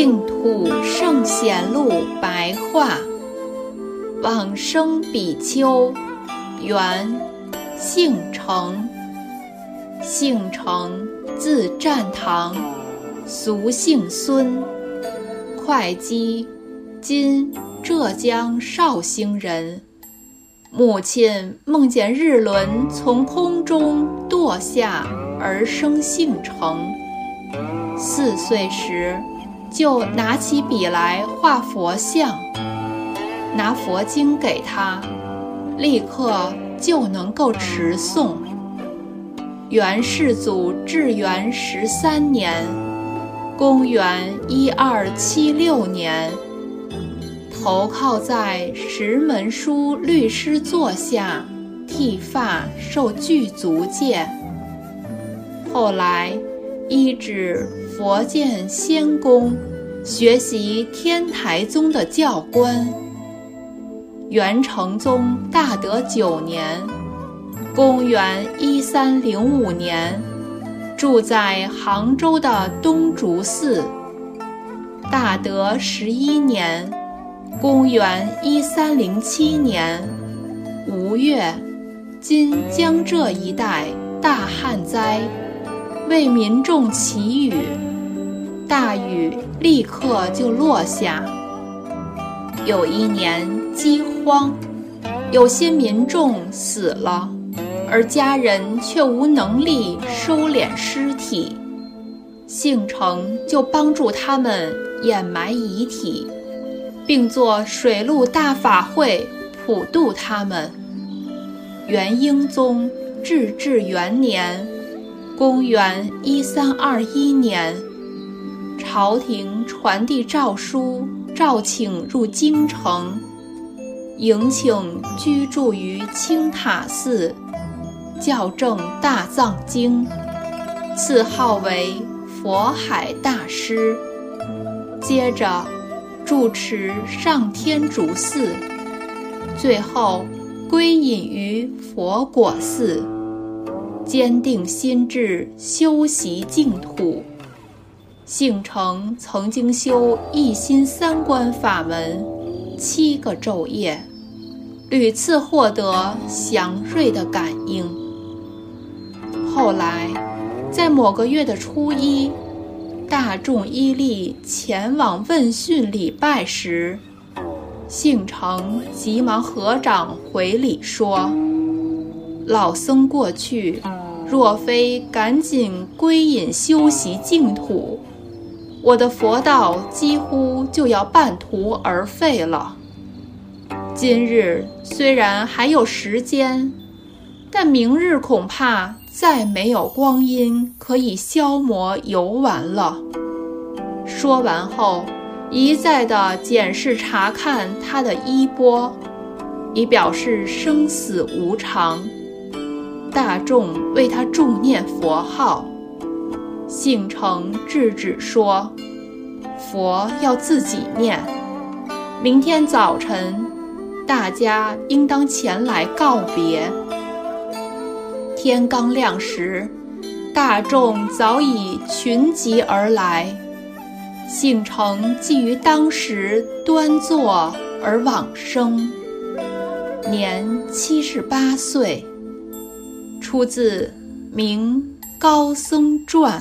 净土圣贤录白话，往生比丘，原，姓程，姓程，字占堂，俗姓孙，会稽，今浙江绍兴人。母亲梦见日轮从空中堕下，而生姓程。四岁时。就拿起笔来画佛像，拿佛经给他，立刻就能够持诵。元世祖至元十三年，公元一二七六年，投靠在石门书律师座下，剃发受具足戒。后来。一指佛见仙公，学习天台宗的教官。元成宗大德九年，公元一三零五年，住在杭州的东竹寺。大德十一年，公元一三零七年五月，今江浙一带大旱灾。为民众祈雨，大雨立刻就落下。有一年饥荒，有些民众死了，而家人却无能力收敛尸体，姓程就帮助他们掩埋遗体，并做水陆大法会普渡他们。元英宗至治元年。公元一三二一年，朝廷传递诏书，召请入京城，迎请居住于清塔寺，校正大藏经，赐号为佛海大师。接着，住持上天竺寺，最后归隐于佛果寺。坚定心志，修习净土。姓成曾经修一心三观法门七个昼夜，屡次获得祥瑞的感应。后来，在某个月的初一，大众依例前往问讯礼拜时，姓程急忙合掌回礼说：“老僧过去。”若非赶紧归隐修习净土，我的佛道几乎就要半途而废了。今日虽然还有时间，但明日恐怕再没有光阴可以消磨游玩了。说完后，一再地检视查看他的衣钵，以表示生死无常。大众为他助念佛号，姓程制止说：“佛要自己念。明天早晨，大家应当前来告别。”天刚亮时，大众早已群集而来。姓程即于当时端坐而往生，年七十八岁。出自《明高僧传》。